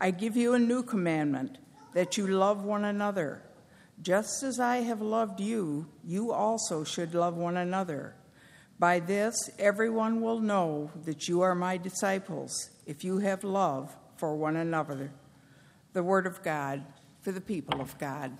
I give you a new commandment that you love one another. Just as I have loved you, you also should love one another. By this, everyone will know that you are my disciples if you have love for one another. The Word of God for the people of God.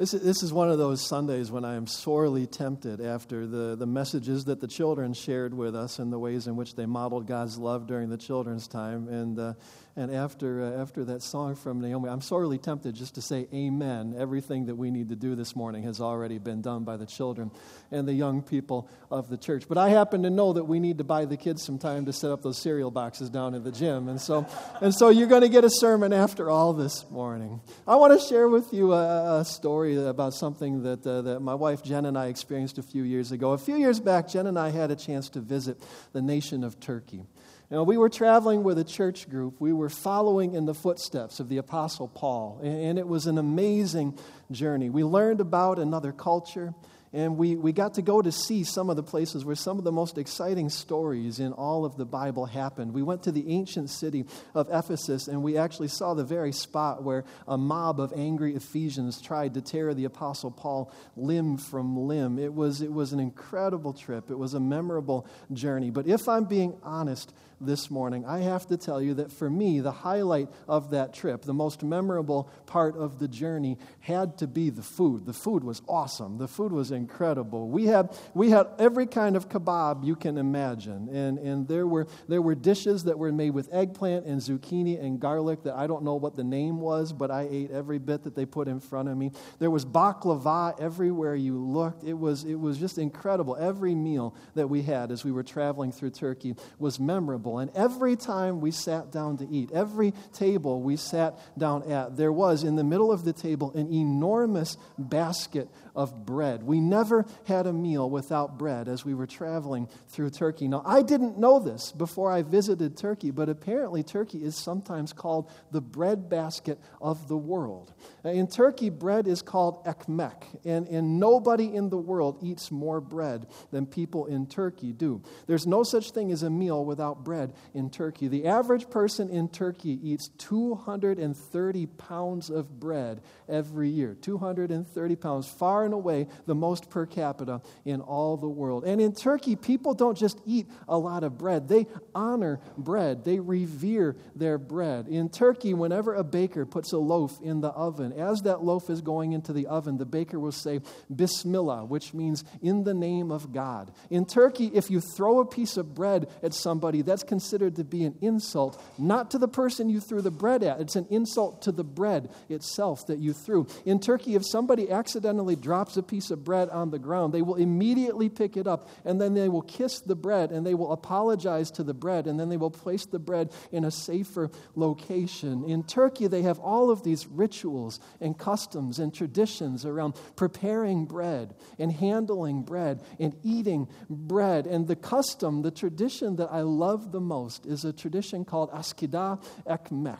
This is, this is one of those Sundays when I am sorely tempted after the, the messages that the children shared with us and the ways in which they modeled God's love during the children's time. And uh, and after, uh, after that song from Naomi, I'm sorely tempted just to say amen. Everything that we need to do this morning has already been done by the children and the young people of the church. But I happen to know that we need to buy the kids some time to set up those cereal boxes down in the gym. And so, and so you're going to get a sermon after all this morning. I want to share with you a, a story about something that, uh, that my wife Jen and I experienced a few years ago. A few years back, Jen and I had a chance to visit the nation of Turkey. You know, we were traveling with a church group. We were following in the footsteps of the Apostle Paul, and it was an amazing journey. We learned about another culture, and we, we got to go to see some of the places where some of the most exciting stories in all of the Bible happened. We went to the ancient city of Ephesus, and we actually saw the very spot where a mob of angry Ephesians tried to tear the Apostle Paul limb from limb. It was, it was an incredible trip, it was a memorable journey. But if I'm being honest, this morning, I have to tell you that for me, the highlight of that trip, the most memorable part of the journey, had to be the food. The food was awesome. The food was incredible. We had, we had every kind of kebab you can imagine. And, and there, were, there were dishes that were made with eggplant and zucchini and garlic that I don't know what the name was, but I ate every bit that they put in front of me. There was baklava everywhere you looked. It was, it was just incredible. Every meal that we had as we were traveling through Turkey was memorable table. And every time we sat down to eat, every table we sat down at, there was in the middle of the table an enormous basket of bread. We never had a meal without bread as we were traveling through Turkey. Now, I didn't know this before I visited Turkey, but apparently Turkey is sometimes called the bread basket of the world. Uh, in Turkey, bread is called ekmek, and, and nobody in the world eats more bread than people in Turkey do. There's no such thing as a meal without bread in Turkey. The average person in Turkey eats 230 pounds of bread every year. 230 pounds, far far and away the most per capita in all the world. And in Turkey, people don't just eat a lot of bread, they honor bread, they revere their bread. In Turkey, whenever a baker puts a loaf in the oven, as that loaf is going into the oven, the baker will say, Bismillah, which means in the name of God. In Turkey, if you throw a piece of bread at somebody, that's considered to be an insult, not to the person you threw the bread at, it's an insult to the bread itself that you threw. In Turkey, if somebody accidentally drops a piece of bread on the ground, they will immediately pick it up and then they will kiss the bread and they will apologize to the bread and then they will place the bread in a safer location. In Turkey, they have all of these rituals and customs and traditions around preparing bread and handling bread and eating bread. And the custom, the tradition that I love the most is a tradition called Askida Ekmek.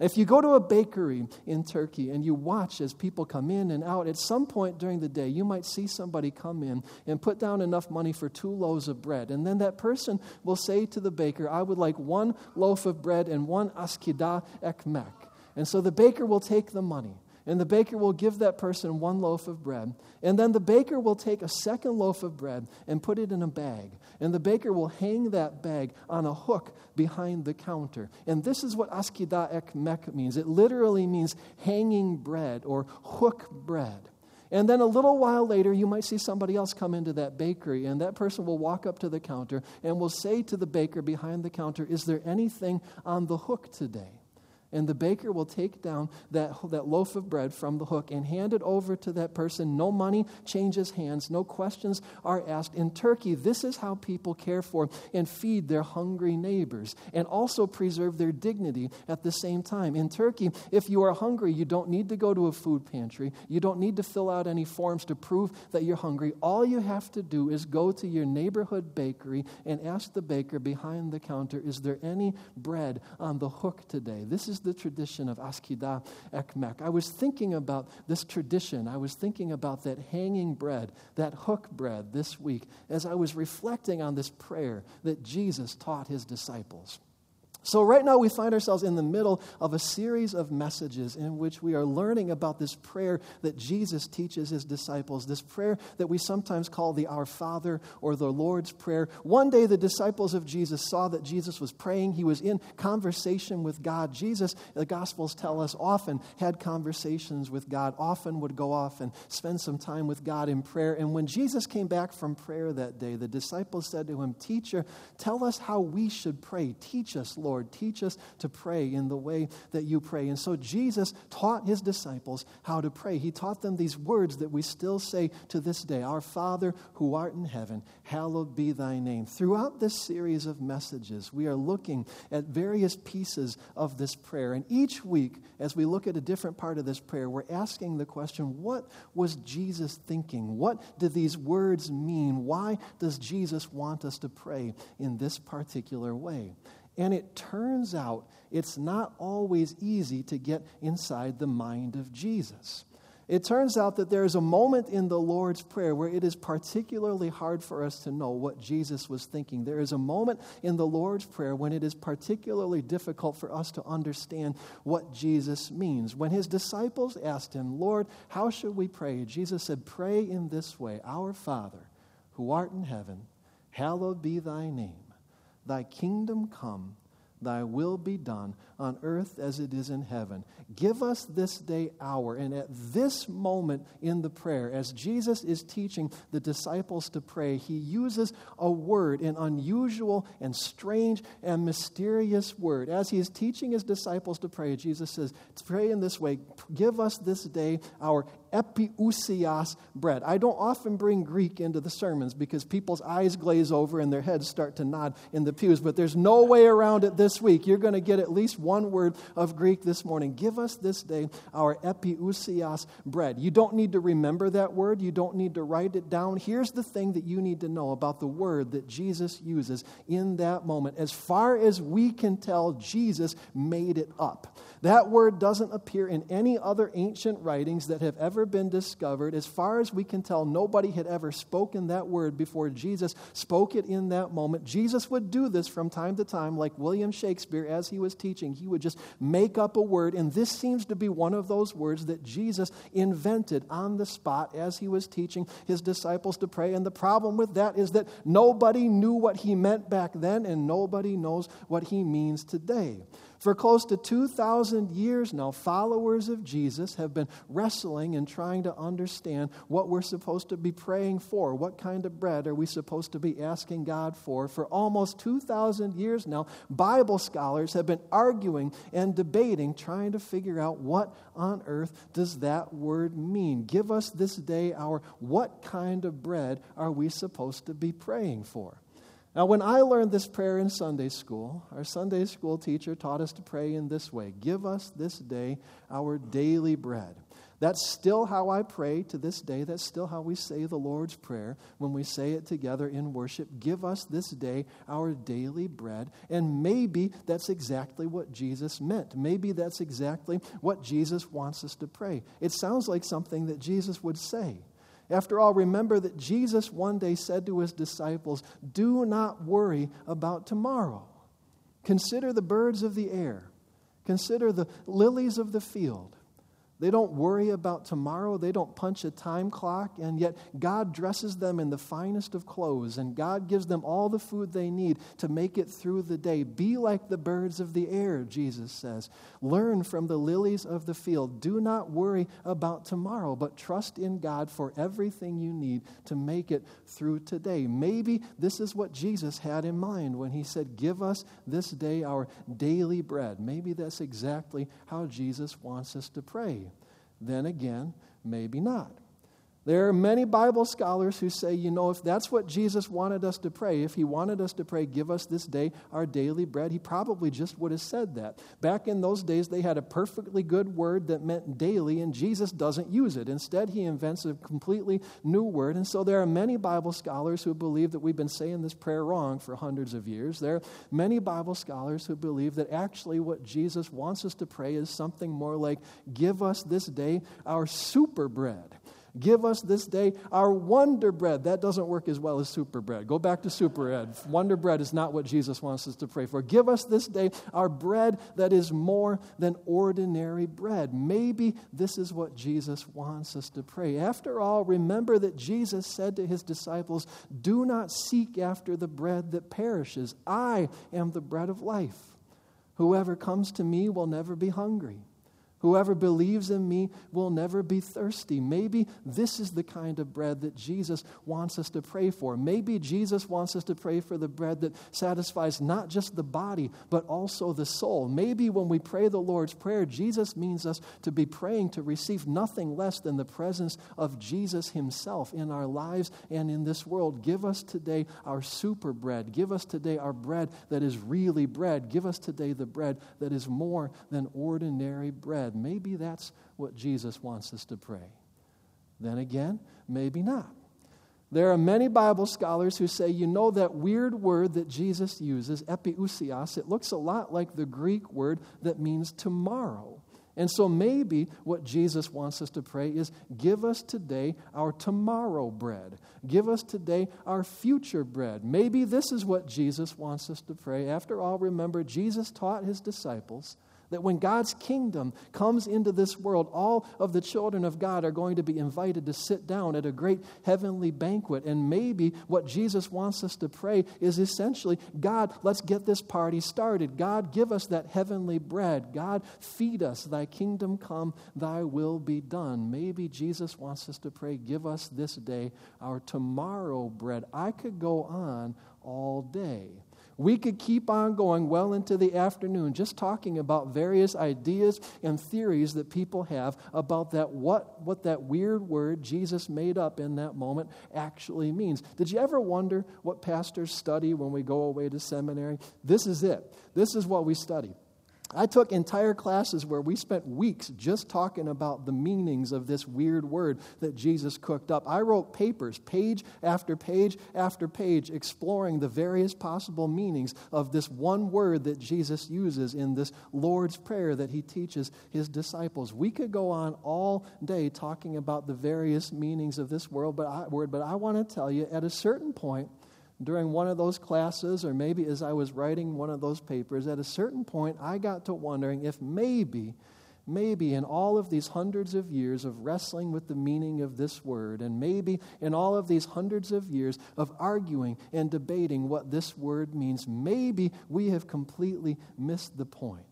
If you go to a bakery in Turkey and you watch as people come in and out, at some point during the day, you might see somebody come in and put down enough money for two loaves of bread. And then that person will say to the baker, I would like one loaf of bread and one askida ekmek. And so the baker will take the money and the baker will give that person one loaf of bread. And then the baker will take a second loaf of bread and put it in a bag. And the baker will hang that bag on a hook behind the counter. And this is what askida ekmek means it literally means hanging bread or hook bread. And then a little while later, you might see somebody else come into that bakery, and that person will walk up to the counter and will say to the baker behind the counter, Is there anything on the hook today? And the baker will take down that, that loaf of bread from the hook and hand it over to that person. No money changes hands, no questions are asked. In Turkey, this is how people care for and feed their hungry neighbors and also preserve their dignity at the same time. In Turkey, if you are hungry, you don't need to go to a food pantry, you don't need to fill out any forms to prove that you're hungry. All you have to do is go to your neighborhood bakery and ask the baker behind the counter, Is there any bread on the hook today? This is the tradition of Askida Ekmek. I was thinking about this tradition. I was thinking about that hanging bread, that hook bread this week, as I was reflecting on this prayer that Jesus taught his disciples. So, right now, we find ourselves in the middle of a series of messages in which we are learning about this prayer that Jesus teaches his disciples, this prayer that we sometimes call the Our Father or the Lord's Prayer. One day, the disciples of Jesus saw that Jesus was praying. He was in conversation with God. Jesus, the Gospels tell us, often had conversations with God, often would go off and spend some time with God in prayer. And when Jesus came back from prayer that day, the disciples said to him, Teacher, tell us how we should pray. Teach us, Lord. Lord. Teach us to pray in the way that you pray. And so Jesus taught his disciples how to pray. He taught them these words that we still say to this day Our Father who art in heaven, hallowed be thy name. Throughout this series of messages, we are looking at various pieces of this prayer. And each week, as we look at a different part of this prayer, we're asking the question what was Jesus thinking? What do these words mean? Why does Jesus want us to pray in this particular way? And it turns out it's not always easy to get inside the mind of Jesus. It turns out that there is a moment in the Lord's Prayer where it is particularly hard for us to know what Jesus was thinking. There is a moment in the Lord's Prayer when it is particularly difficult for us to understand what Jesus means. When his disciples asked him, Lord, how should we pray? Jesus said, Pray in this way Our Father, who art in heaven, hallowed be thy name. Thy kingdom come, thy will be done on earth as it is in heaven. Give us this day our. And at this moment in the prayer, as Jesus is teaching the disciples to pray, he uses a word, an unusual and strange and mysterious word. As he is teaching his disciples to pray, Jesus says, Pray in this way Give us this day our epiousios bread. I don't often bring Greek into the sermons because people's eyes glaze over and their heads start to nod in the pews, but there's no way around it this week. You're going to get at least one word of Greek this morning. Give us this day our epiousios bread. You don't need to remember that word, you don't need to write it down. Here's the thing that you need to know about the word that Jesus uses in that moment. As far as we can tell, Jesus made it up. That word doesn't appear in any other ancient writings that have ever been discovered. As far as we can tell, nobody had ever spoken that word before Jesus spoke it in that moment. Jesus would do this from time to time, like William Shakespeare as he was teaching. He would just make up a word, and this seems to be one of those words that Jesus invented on the spot as he was teaching his disciples to pray. And the problem with that is that nobody knew what he meant back then, and nobody knows what he means today. For close to 2,000 years now, followers of Jesus have been wrestling and trying to understand what we're supposed to be praying for. What kind of bread are we supposed to be asking God for? For almost 2,000 years now, Bible scholars have been arguing and debating, trying to figure out what on earth does that word mean. Give us this day our what kind of bread are we supposed to be praying for? Now, when I learned this prayer in Sunday school, our Sunday school teacher taught us to pray in this way Give us this day our daily bread. That's still how I pray to this day. That's still how we say the Lord's Prayer when we say it together in worship. Give us this day our daily bread. And maybe that's exactly what Jesus meant. Maybe that's exactly what Jesus wants us to pray. It sounds like something that Jesus would say. After all, remember that Jesus one day said to his disciples, Do not worry about tomorrow. Consider the birds of the air, consider the lilies of the field. They don't worry about tomorrow. They don't punch a time clock. And yet, God dresses them in the finest of clothes, and God gives them all the food they need to make it through the day. Be like the birds of the air, Jesus says. Learn from the lilies of the field. Do not worry about tomorrow, but trust in God for everything you need to make it through today. Maybe this is what Jesus had in mind when he said, Give us this day our daily bread. Maybe that's exactly how Jesus wants us to pray then again, maybe not. There are many Bible scholars who say, you know, if that's what Jesus wanted us to pray, if he wanted us to pray, give us this day our daily bread, he probably just would have said that. Back in those days, they had a perfectly good word that meant daily, and Jesus doesn't use it. Instead, he invents a completely new word. And so there are many Bible scholars who believe that we've been saying this prayer wrong for hundreds of years. There are many Bible scholars who believe that actually what Jesus wants us to pray is something more like, give us this day our super bread. Give us this day our wonder bread. That doesn't work as well as super bread. Go back to super ed. Wonder bread is not what Jesus wants us to pray for. Give us this day our bread that is more than ordinary bread. Maybe this is what Jesus wants us to pray. After all, remember that Jesus said to his disciples, Do not seek after the bread that perishes. I am the bread of life. Whoever comes to me will never be hungry. Whoever believes in me will never be thirsty. Maybe this is the kind of bread that Jesus wants us to pray for. Maybe Jesus wants us to pray for the bread that satisfies not just the body, but also the soul. Maybe when we pray the Lord's Prayer, Jesus means us to be praying to receive nothing less than the presence of Jesus Himself in our lives and in this world. Give us today our super bread. Give us today our bread that is really bread. Give us today the bread that is more than ordinary bread said, maybe that's what Jesus wants us to pray. Then again, maybe not. There are many Bible scholars who say, you know, that weird word that Jesus uses, epiousios, it looks a lot like the Greek word that means tomorrow. And so maybe what Jesus wants us to pray is give us today our tomorrow bread. Give us today our future bread. Maybe this is what Jesus wants us to pray. After all, remember, Jesus taught his disciples that when God's kingdom comes into this world, all of the children of God are going to be invited to sit down at a great heavenly banquet. And maybe what Jesus wants us to pray is essentially God, let's get this party started. God, give us that heavenly bread. God, feed us. Thy kingdom come, thy will be done. Maybe Jesus wants us to pray, give us this day our tomorrow bread. I could go on all day. We could keep on going well into the afternoon just talking about various ideas and theories that people have about that what, what that weird word Jesus made up in that moment actually means. Did you ever wonder what pastors study when we go away to seminary? This is it. This is what we study. I took entire classes where we spent weeks just talking about the meanings of this weird word that Jesus cooked up. I wrote papers, page after page after page, exploring the various possible meanings of this one word that Jesus uses in this Lord's Prayer that he teaches his disciples. We could go on all day talking about the various meanings of this word, but I, word, but I want to tell you at a certain point, during one of those classes, or maybe as I was writing one of those papers, at a certain point, I got to wondering if maybe, maybe in all of these hundreds of years of wrestling with the meaning of this word, and maybe in all of these hundreds of years of arguing and debating what this word means, maybe we have completely missed the point.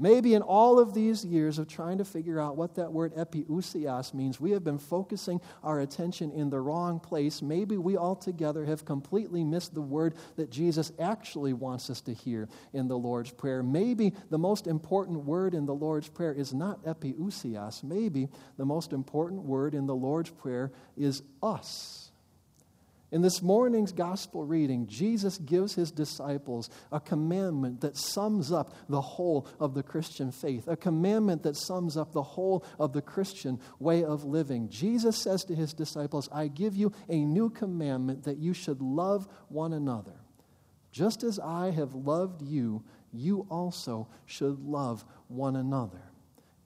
Maybe in all of these years of trying to figure out what that word epiousios means, we have been focusing our attention in the wrong place. Maybe we altogether have completely missed the word that Jesus actually wants us to hear in the Lord's Prayer. Maybe the most important word in the Lord's Prayer is not epiousios. Maybe the most important word in the Lord's Prayer is us. In this morning's gospel reading, Jesus gives his disciples a commandment that sums up the whole of the Christian faith, a commandment that sums up the whole of the Christian way of living. Jesus says to his disciples, I give you a new commandment that you should love one another. Just as I have loved you, you also should love one another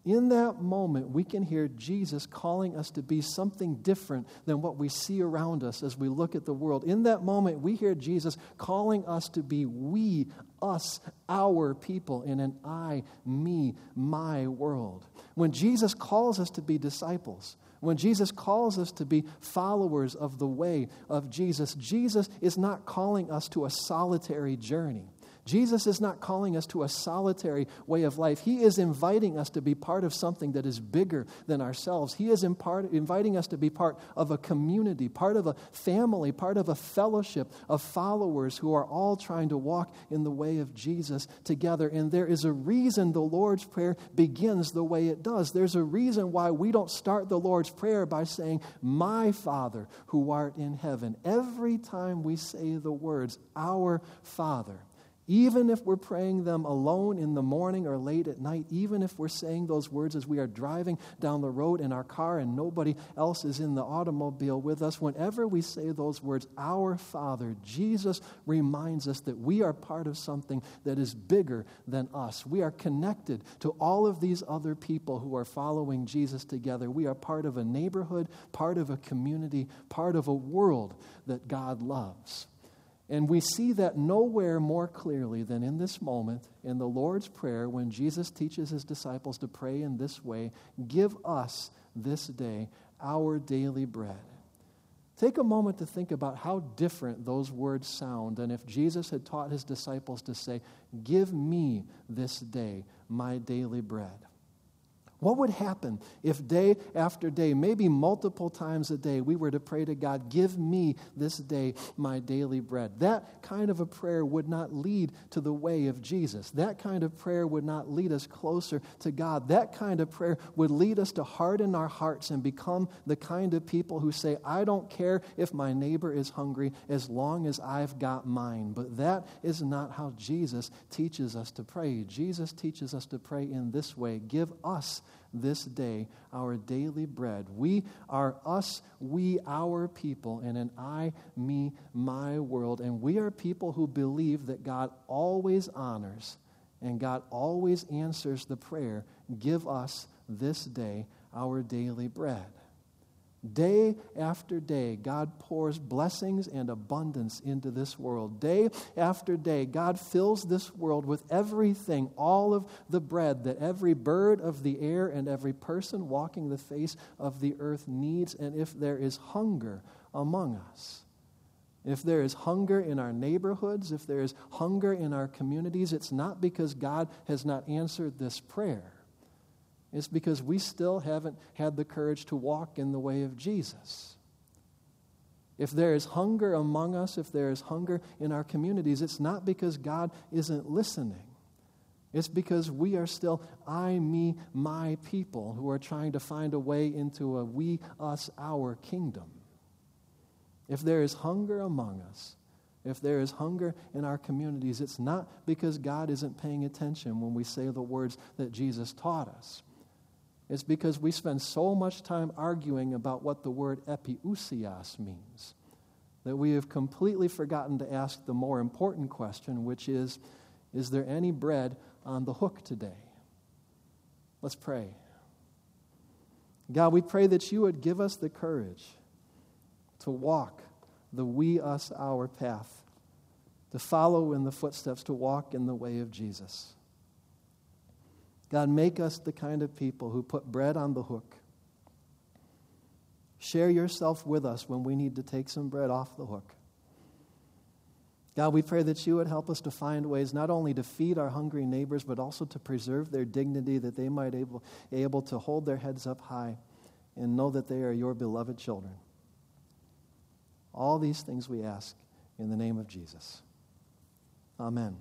in that moment, we can hear Jesus calling us to be something different than what we see around us as we look at the world. In that moment, we hear Jesus calling us to be we, us, our people in an I, me, my world. When Jesus calls us to be disciples, when Jesus calls us to be followers of the way of Jesus, Jesus is not calling us to a solitary journey. Jesus is not calling us to a solitary way of life. He is inviting us to be part of something that is bigger than ourselves. He is inviting us to be part of a community, part of a family, part of a fellowship of followers who are all trying to walk in the way of Jesus together. And there is a reason the Lord's Prayer begins the way it does. There's a reason why we don't start the Lord's Prayer by saying, My Father who art in heaven. Every time we say the words, Our Father, even if we're praying them alone in the morning or late at night, even if we're saying those words as we are driving down the road in our car and nobody else is in the automobile with us, whenever we say those words, Our Father, Jesus reminds us that we are part of something that is bigger than us. We are connected to all of these other people who are following Jesus together. We are part of a neighborhood, part of a community, part of a world that God loves. And we see that nowhere more clearly than in this moment in the Lord's Prayer when Jesus teaches his disciples to pray in this way Give us this day our daily bread. Take a moment to think about how different those words sound than if Jesus had taught his disciples to say, Give me this day my daily bread. What would happen if day after day, maybe multiple times a day, we were to pray to God, Give me this day my daily bread? That kind of a prayer would not lead to the way of Jesus. That kind of prayer would not lead us closer to God. That kind of prayer would lead us to harden our hearts and become the kind of people who say, I don't care if my neighbor is hungry as long as I've got mine. But that is not how Jesus teaches us to pray. Jesus teaches us to pray in this way Give us this day our daily bread. We are us, we, our people, in an I, me, my world. And we are people who believe that God always honors and God always answers the prayer give us this day our daily bread. Day after day, God pours blessings and abundance into this world. Day after day, God fills this world with everything, all of the bread that every bird of the air and every person walking the face of the earth needs. And if there is hunger among us, if there is hunger in our neighborhoods, if there is hunger in our communities, it's not because God has not answered this prayer. It's because we still haven't had the courage to walk in the way of Jesus. If there is hunger among us, if there is hunger in our communities, it's not because God isn't listening. It's because we are still I, me, my people who are trying to find a way into a we, us, our kingdom. If there is hunger among us, if there is hunger in our communities, it's not because God isn't paying attention when we say the words that Jesus taught us. It's because we spend so much time arguing about what the word epiousios means that we have completely forgotten to ask the more important question, which is Is there any bread on the hook today? Let's pray. God, we pray that you would give us the courage to walk the we, us, our path, to follow in the footsteps, to walk in the way of Jesus. God, make us the kind of people who put bread on the hook. Share yourself with us when we need to take some bread off the hook. God, we pray that you would help us to find ways not only to feed our hungry neighbors, but also to preserve their dignity, that they might able, able to hold their heads up high and know that they are your beloved children. All these things we ask in the name of Jesus. Amen.